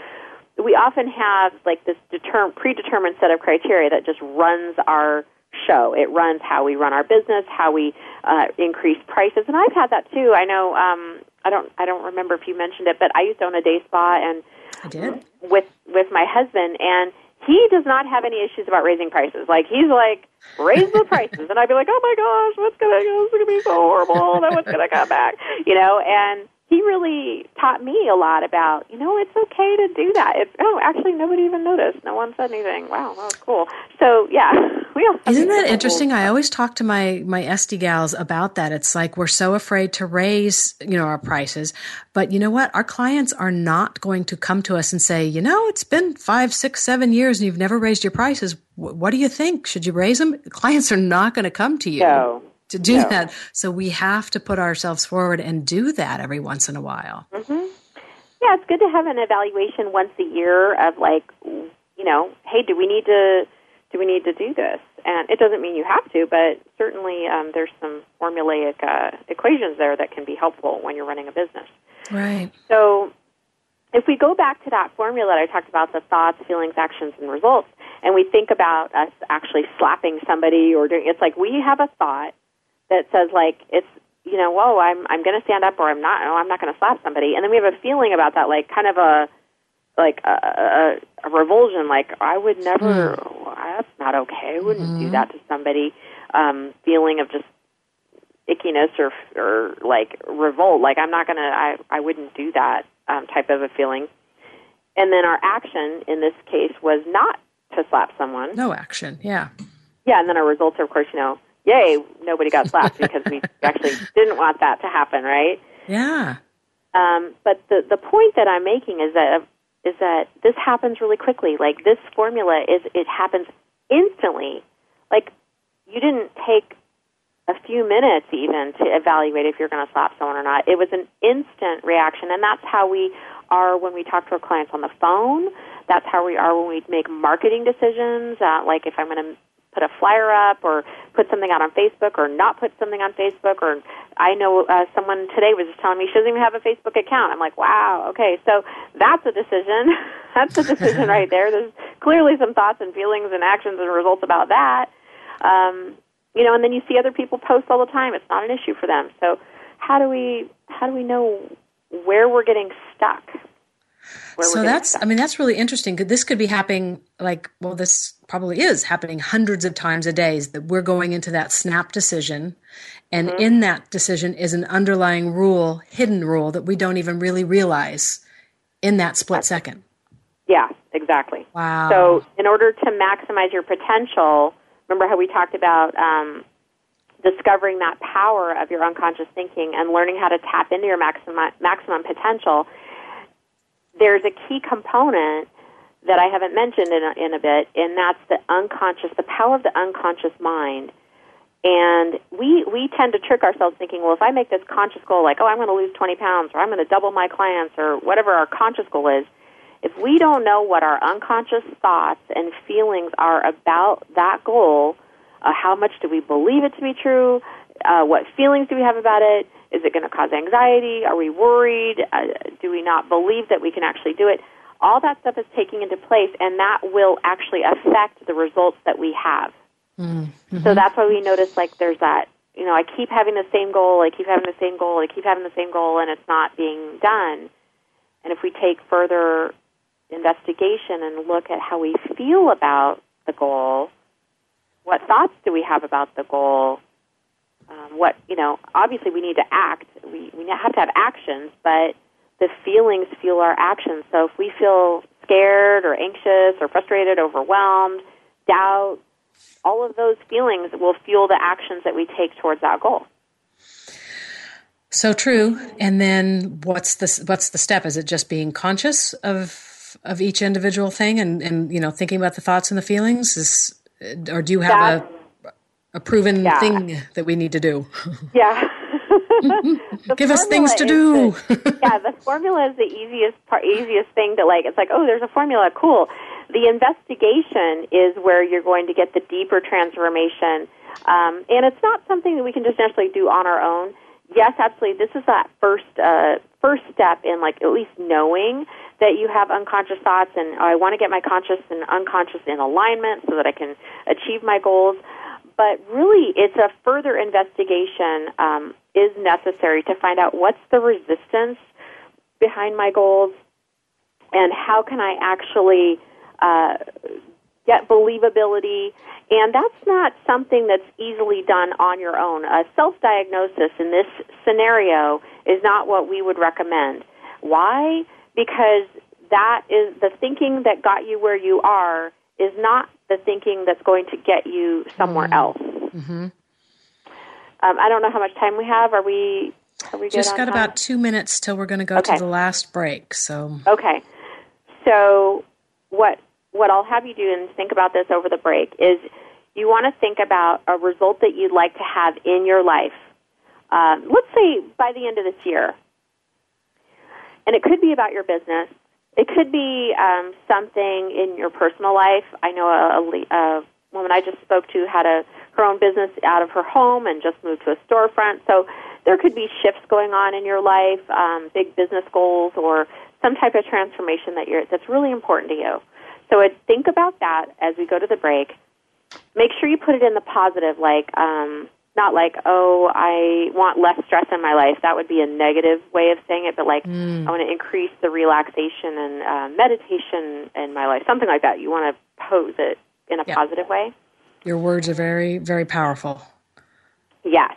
we often have like this determ- predetermined set of criteria that just runs our show. It runs how we run our business, how we uh, increase prices, and I've had that too. I know. Um, I don't. I don't remember if you mentioned it, but I used to own a day spa, and I did. with with my husband, and he does not have any issues about raising prices. Like he's like raise the prices, and I'd be like, oh my gosh, what's gonna this is gonna be so horrible. Then what's gonna come back? You know, and he really taught me a lot about you know it's okay to do that. It, oh, actually, nobody even noticed. No one said anything. Wow, that was cool. So yeah, (laughs) we all Isn't that interesting? I always talk to my my SD gals about that. It's like we're so afraid to raise, you know, our prices. But you know what? Our clients are not going to come to us and say, you know, it's been five, six, seven years and you've never raised your prices. Wh- What do you think? Should you raise them? Clients are not going to come to you No. To do No. that. So we have to put ourselves forward and do that every once in a while. Yeah, it's good to have an evaluation once a year of like, you know, hey, do we need to do we need to do this? And it doesn't mean you have to, but certainly um, there's some formulaic uh, equations there that can be helpful when you're running a business. Right. So if we go back to that formula that I talked about, the thoughts, feelings, actions, and results, and we think about us actually slapping somebody or doing, it's like we have a thought that says like it's you know, whoa, I'm I'm going to stand up or I'm not. No, I'm not going to slap somebody. And then we have a feeling about that, like kind of a like a, a, a revulsion. Like I would never. That's not okay. I wouldn't do that to somebody. Um, feeling of just ickiness or or like revolt. Like I'm not gonna. I I wouldn't do that um, type of a feeling. And then our action in this case was not to slap someone. No action. Yeah. Yeah, and then our results are, of course, you know, yay, nobody got slapped because we (laughs) actually didn't want that to happen, right? Yeah. Um, but the the point that I'm making is that is that this happens really quickly. Like this formula is it happens instantly. Like you didn't take a few minutes even to evaluate if you're going to slap someone or not. It was an instant reaction, and that's how we are when we talk to our clients on the phone. That's how we are when we make marketing decisions. Uh, like if I'm going to put a flyer up or put something out on Facebook or not put something on Facebook or I know uh, someone today was just telling me she doesn't even have a Facebook account. I'm like, wow, okay, so that's a decision. (laughs) that's a decision right there. There's clearly some thoughts and feelings and actions and results about that. Um, you know, and then you see other people post all the time. It's not an issue for them. So how do we how do we know where we're getting stuck? So that's i mean that's really interesting. This could be happening like well this probably is happening hundreds of times a day that we're going into that snap decision. And mm-hmm. in that decision is an underlying rule hidden rule that we don't even really realize in that split second. Yeah exactly. Wow. So in order to maximize your potential remember how we talked about um, discovering that power of your unconscious thinking and learning how to tap into your maximum maximum potential there's a key component that I haven't mentioned in a, in a bit, and that's the unconscious, the power of the unconscious mind. And we we tend to trick ourselves thinking, well, if I make this conscious goal, like, oh, I'm going to lose 20 pounds, or I'm going to double my clients, or whatever our conscious goal is, if we don't know what our unconscious thoughts and feelings are about that goal, uh, how much do we believe it to be true? Uh, what feelings do we have about it? Is it going to cause anxiety? Are we worried? Uh, do we not believe that we can actually do it? All that stuff is taking into place, and that will actually affect the results that we have. Mm-hmm. So that's why we notice like there's that. You know, I keep having the same goal. I keep having the same goal. I keep having the same goal, and it's not being done. And if we take further investigation and look at how we feel about the goal, what thoughts do we have about the goal? Um, what you know obviously we need to act. We we have to have actions but the feelings fuel our actions. So if we feel scared or anxious or frustrated overwhelmed doubt all of those feelings will fuel the actions that we take towards that goal. So true. And then what's the what's the step? Is it just being conscious of of each individual thing and and you know thinking about the thoughts and the feelings? Is or do you have that, a a proven yeah. thing that we need to do. (laughs) Yeah. (laughs) Give us things to do. The, yeah, the formula is the easiest part, easiest thing to like. It's like, oh, there's a formula, cool. The investigation is where you're going to get the deeper transformation, um, and it's not something that we can just naturally do on our own. Yes, absolutely. This is that first uh, first step in like at least knowing that you have unconscious thoughts, and oh, I want to get my conscious and unconscious in alignment so that I can achieve my goals but really it's a further investigation um, is necessary to find out what's the resistance behind my goals and how can I actually uh, get believability. And that's not something that's easily done on your own. A self diagnosis in this scenario is not what we would recommend. Why? Because that is the thinking that got you where you are is not the thinking that's going to get you somewhere mm-hmm. else. Mm-hmm. Um, I don't know how much time we have. Are we? Are we just got time? about two minutes till we're going to go okay. to the last break. So okay. So what what I'll have you do and think about this over the break is you want to think about a result that you'd like to have in your life. Um, let's say by the end of this year, and it could be about your business. It could be um, something in your personal life. I know a, a, woman I just spoke to had a her own business out of her home and just moved to a storefront. So there could be shifts going on in your life, um, big business goals, or some type of transformation that you're that's really important to you. So I'd think about that as we go to the break. Make sure you put it in the positive, like um, not like, oh, I want less stress in my life. That would be a negative way of saying it, but like, mm. I want to increase the relaxation and uh, meditation in my life, something like that. You want to pose it in a yeah. positive way. Your words are very, very powerful. Yes,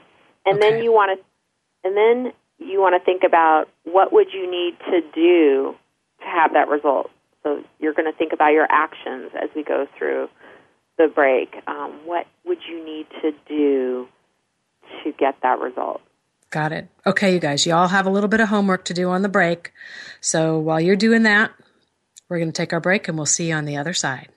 and okay. then you want to, and then you want to think about what would you need to do to have that result. So you're going to think about your actions as we go through the break. Um, what would you need to do to get that result. Got it. Okay, you guys, you all have a little bit of homework to do on the break. So while you're doing that, We're going to take our break and we'll see you on the other side.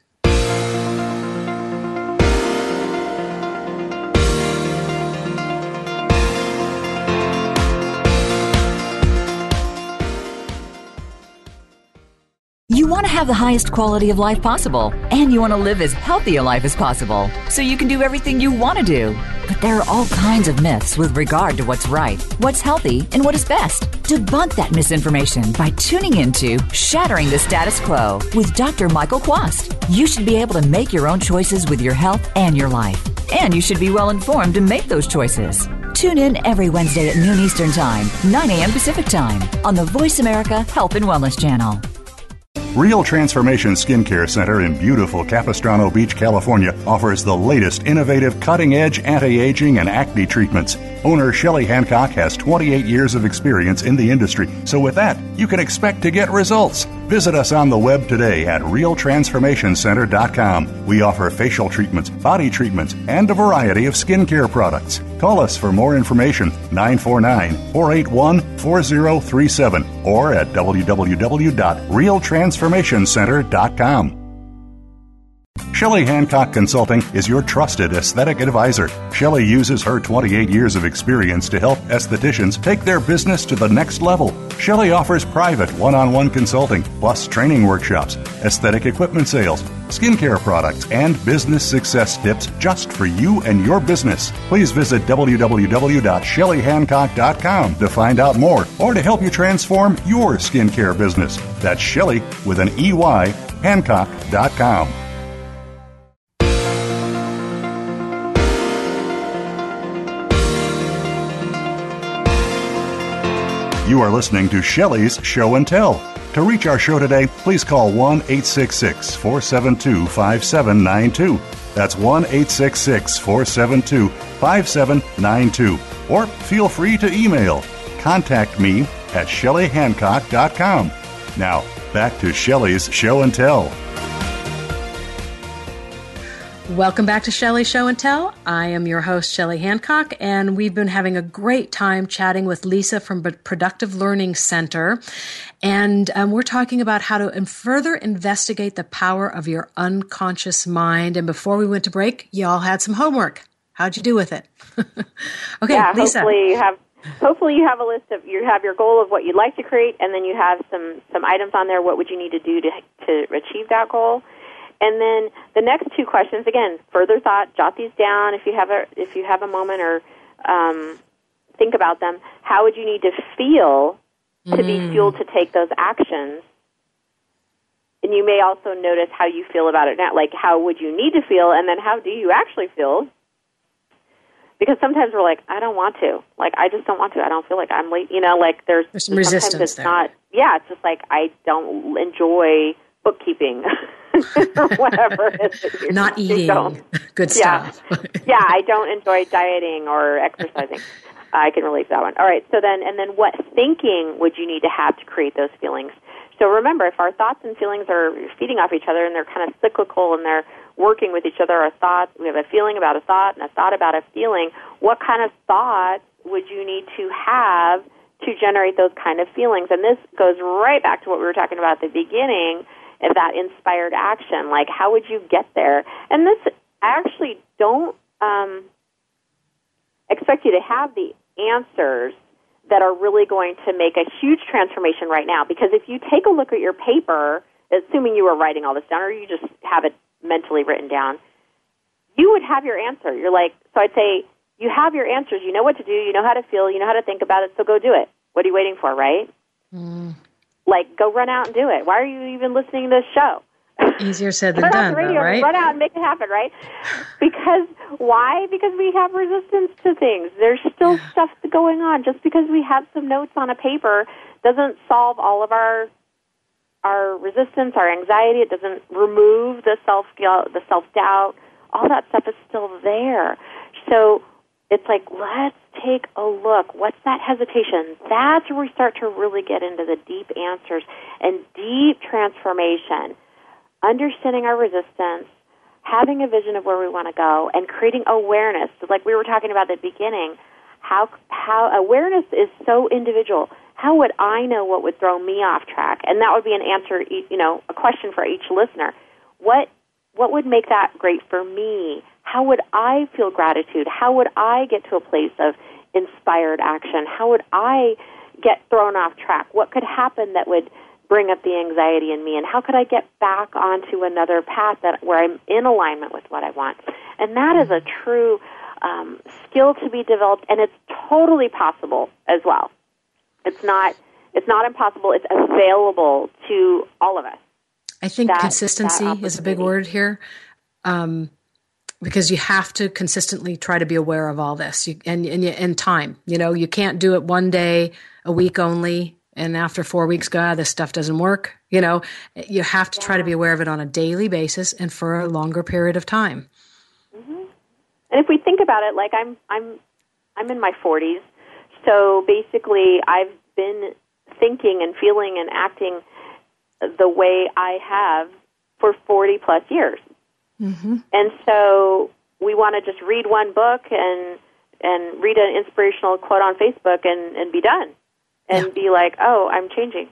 You want to have the highest quality of life possible, and you want to live as healthy a life as possible, so you can do everything you want to do. But there are all kinds of myths with regard to what's right, what's healthy, and what is best. Debunk that misinformation by tuning into Shattering the Status Quo with Dr. Michael Quast. You should be able to make your own choices with your health and your life. And you should be well informed to make those choices. Tune in every Wednesday at noon Eastern Time, 9 a.m. Pacific Time on the Voice America Health and Wellness Channel. Real Transformation Skincare Center in beautiful Capistrano Beach, California offers the latest innovative cutting edge anti aging and acne treatments. Owner Shelley Hancock has 28 years of experience in the industry, so with that, you can expect to get results. Visit us on the web today at realtransformationcenter.com. We offer facial treatments, body treatments, and a variety of skincare products. Call us for more information 949 481 4037 or at www.realtransformationcenter.com. Shelley Hancock Consulting is your trusted aesthetic advisor. Shelley uses her 28 years of experience to help estheticians take their business to the next level. Shelley offers private one on one consulting, plus training workshops, aesthetic equipment sales, skincare products, and business success tips just for you and your business. Please visit www.shelleyhancock.com to find out more or to help you transform your skincare business. That's Shelley with an EY, Hancock.com. You are listening to Shelley's Show and Tell. To reach our show today, please call 1 866 472 5792. That's 1 866 472 5792. Or feel free to email contact me at shelleyhancock.com. Now, back to Shelley's Show and Tell. Welcome back to Shelley Show and Tell. I am your host, Shelley Hancock, and we've been having a great time chatting with Leisa from Productive Learning Center. And um, we're talking about how to further investigate the power of your unconscious mind. And before we went to break, you all had some homework. How'd you do with it? (laughs) okay, yeah, Lisa. Hopefully you have hopefully you have a list of you have your goal of what you'd like to create and then you have some some items on there what would you need to do to to achieve that goal and then the next two questions, again, further thought. Jot these down if you have a if you have a moment, or um, think about them. How would you need to feel to mm. be fueled to take those actions? And you may also notice how you feel about it now. Like, how would you need to feel, and then how do you actually feel? Because sometimes we're like, I don't want to. Like, I just don't want to. I don't feel like I'm late. You know, like there's, there's some resistance it's there. not. Yeah, it's just like I don't enjoy bookkeeping (laughs) (laughs) whatever Not eating good stuff. Yeah. (laughs) yeah, I don't enjoy dieting or exercising. I can relate to that one. All right, so then, and then what thinking would you need to have to create those feelings? So remember, if our thoughts and feelings are feeding off each other and they're kind of cyclical and they're working with each other, our thoughts, we have a feeling about a thought and a thought about a feeling, what kind of thought would you need to have to generate those kind of feelings? And this goes right back to what we were talking about at the beginning that inspired action. Like, how would you get there? And this, I actually don't um, expect you to have the answers that are really going to make a huge transformation right now. Because if you take a look at your paper, assuming you were writing all this down or you just have it mentally written down, you would have your answer. You're like, so I'd say, you have your answers. You know what to do. You know how to feel. You know how to think about it. So go do it. What are you waiting for, right? Mm. Like, go run out and do it. Why are you even listening to this show? Easier said (laughs) than done, though, right? Run out and make it happen, right? (sighs) Because why? Because we have resistance to things. There's still yeah. stuff going on. Just because we have some notes on a paper doesn't solve all of our our resistance, our anxiety. It doesn't remove the self the self doubt. All that stuff is still there. So it's like let's take a look. What's that hesitation? That's where we start to really get into the deep answers and deep transformation. Understanding our resistance, having a vision of where we want to go, and creating awareness. So like we were talking about at the beginning, how how awareness is so individual. how would I know what would throw me off track? And that would be an answer, you know, a question for each listener. What what would make that great for me? How would I feel gratitude? How would I get to a place of inspired action? How would I get thrown off track? What could happen that would bring up the anxiety in me and how could I get back onto another path that where I'm in alignment with what I want? And that is a true um, skill to be developed, and it's totally possible as well. It's not it's not impossible. It's available to all of us. I think that, consistency that is a big word here. Um, because you have to consistently try to be aware of all this. You, and, and, and time you know you can't do it one day a week only and after four weeks go ah, this stuff doesn't work you know? You have to try to be aware of it on a daily basis and for a longer period of time. Mm-hmm. and if we think about it like i'm i'm i'm in my 40s so basically i've been thinking and feeling and acting the way i have for 40 plus years mm-hmm. and so we want to just read one book and and read an inspirational quote on facebook and and be done and yeah. be like, oh, I'm changing.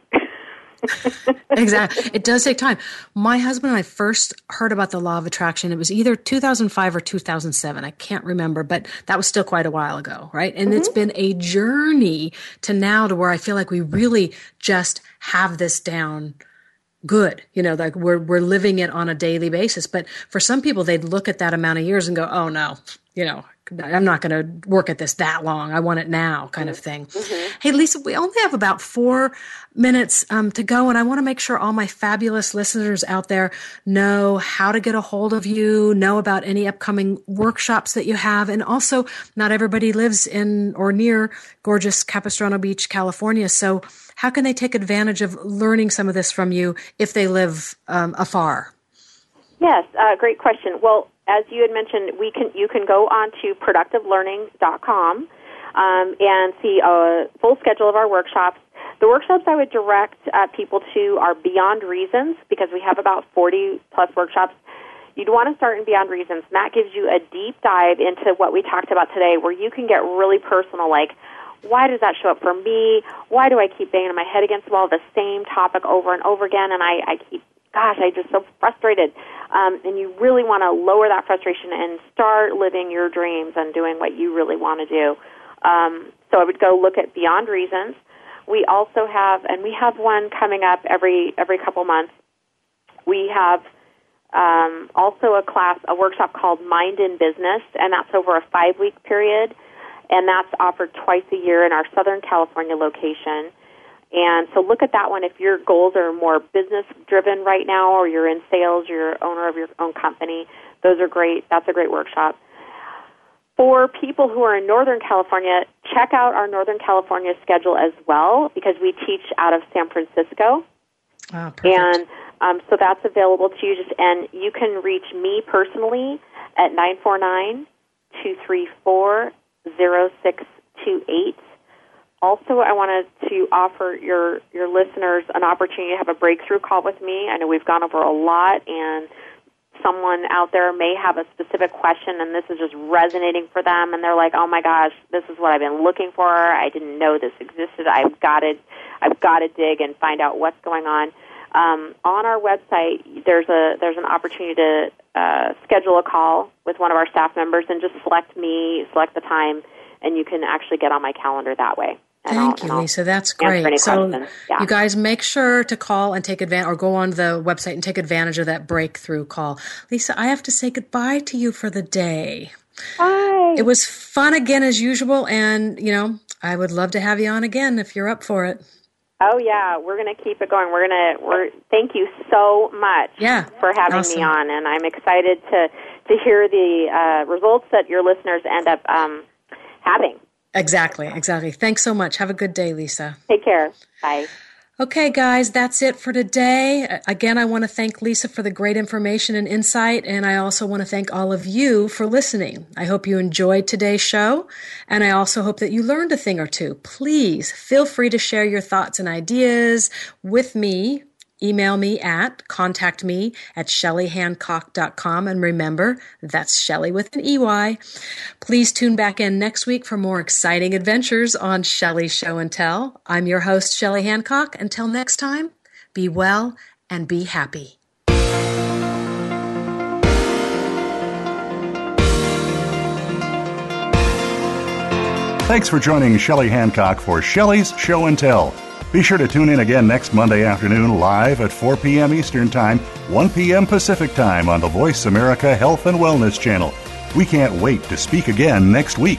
(laughs) exactly. It does take time. My husband and I first heard about the law of attraction. It was either 2005 or 2007. I can't remember, but that was still quite a while ago, right? And mm-hmm. it's been a journey to now to where I feel like we really just have this down good. You know, like we're we're living it on a daily basis. But for some people they'd look at that amount of years and go, "Oh no, you know, I'm not going to work at this that long. I want it now, kind of thing. Mm-hmm. Hey, Leisa, we only have about four minutes um, to go, and I want to make sure all my fabulous listeners out there know how to get a hold of you, know about any upcoming workshops that you have, and also not everybody lives in or near gorgeous Capistrano Beach, California. So, how can they take advantage of learning some of this from you if they live um, afar? Yes, uh, great question. Well, as you had mentioned, we can you can go on to productivelearning.com um, and see a full schedule of our workshops. The workshops I would direct uh, people to are Beyond Reasons because we have about 40 plus workshops. You'd want to start in Beyond Reasons, and that gives you a deep dive into what we talked about today, where you can get really personal, like why does that show up for me? Why do I keep banging my head against the wall, the same topic over and over again, and I, I keep gosh, I'm just so frustrated. Um, and you really want to lower that frustration and start living your dreams and doing what you really want to do. Um, so I would go look at Beyond Reasons. We also have, and we have one coming up every every couple months. We have um, also a class, a workshop called Mind in Business, and that's over a five week period, and that's offered twice a year in our Southern California location. And so look at that one if your goals are more business driven right now or you're in sales, you're owner of your own company. Those are great. That's a great workshop. For people who are in Northern California, check out our Northern California schedule as well because we teach out of San Francisco. Oh, and um, so that's available to you. Just and you can reach me personally at nine four nine two three four zero six two eight also, I wanted to offer your your listeners an opportunity to have a breakthrough call with me. I know we've gone over a lot, and someone out there may have a specific question, and this is just resonating for them, and they're like, "Oh my gosh, this is what I've been looking for. I didn't know this existed. I've got to, I've got to dig and find out what's going on." Um, on our website, there's a there's an opportunity to uh, schedule a call with one of our staff members, and just select me, select the time, and you can actually get on my calendar that way. Thank you, Leisa. That's great. So, yeah. you guys make sure to call and take advantage, or go on the website and take advantage of that breakthrough call. Leisa, I have to say goodbye to you for the day. Bye. It was fun again as usual, and you know I would love to have you on again if you're up for it. Oh yeah, we're gonna keep it going. We're gonna. We're thank you so much. Yeah, for having awesome. me on, and I'm excited to to hear the uh, results that your listeners end up um, having. Exactly, exactly. Thanks so much. Have a good day, Leisa. Take care. Bye. Okay, guys, that's it for today. Again, I want to thank Leisa for the great information and insight, and I also want to thank all of you for listening. I hope you enjoyed today's show, and I also hope that you learned a thing or two. Please feel free to share your thoughts and ideas with me Email me at contact me at shelleyhancock.com. And remember, that's Shelley with an EY. Please tune back in next week for more exciting adventures on Shelley's Show and Tell. I'm your host, Shelley Hancock. Until next time, be well and be happy. Thanks for joining Shelley Hancock for Shelley's Show and Tell. Be sure to tune in again next Monday afternoon live at 4 p.m. Eastern Time, 1 p.m. Pacific Time on the Voice America Health and Wellness Channel. We can't wait to speak again next week.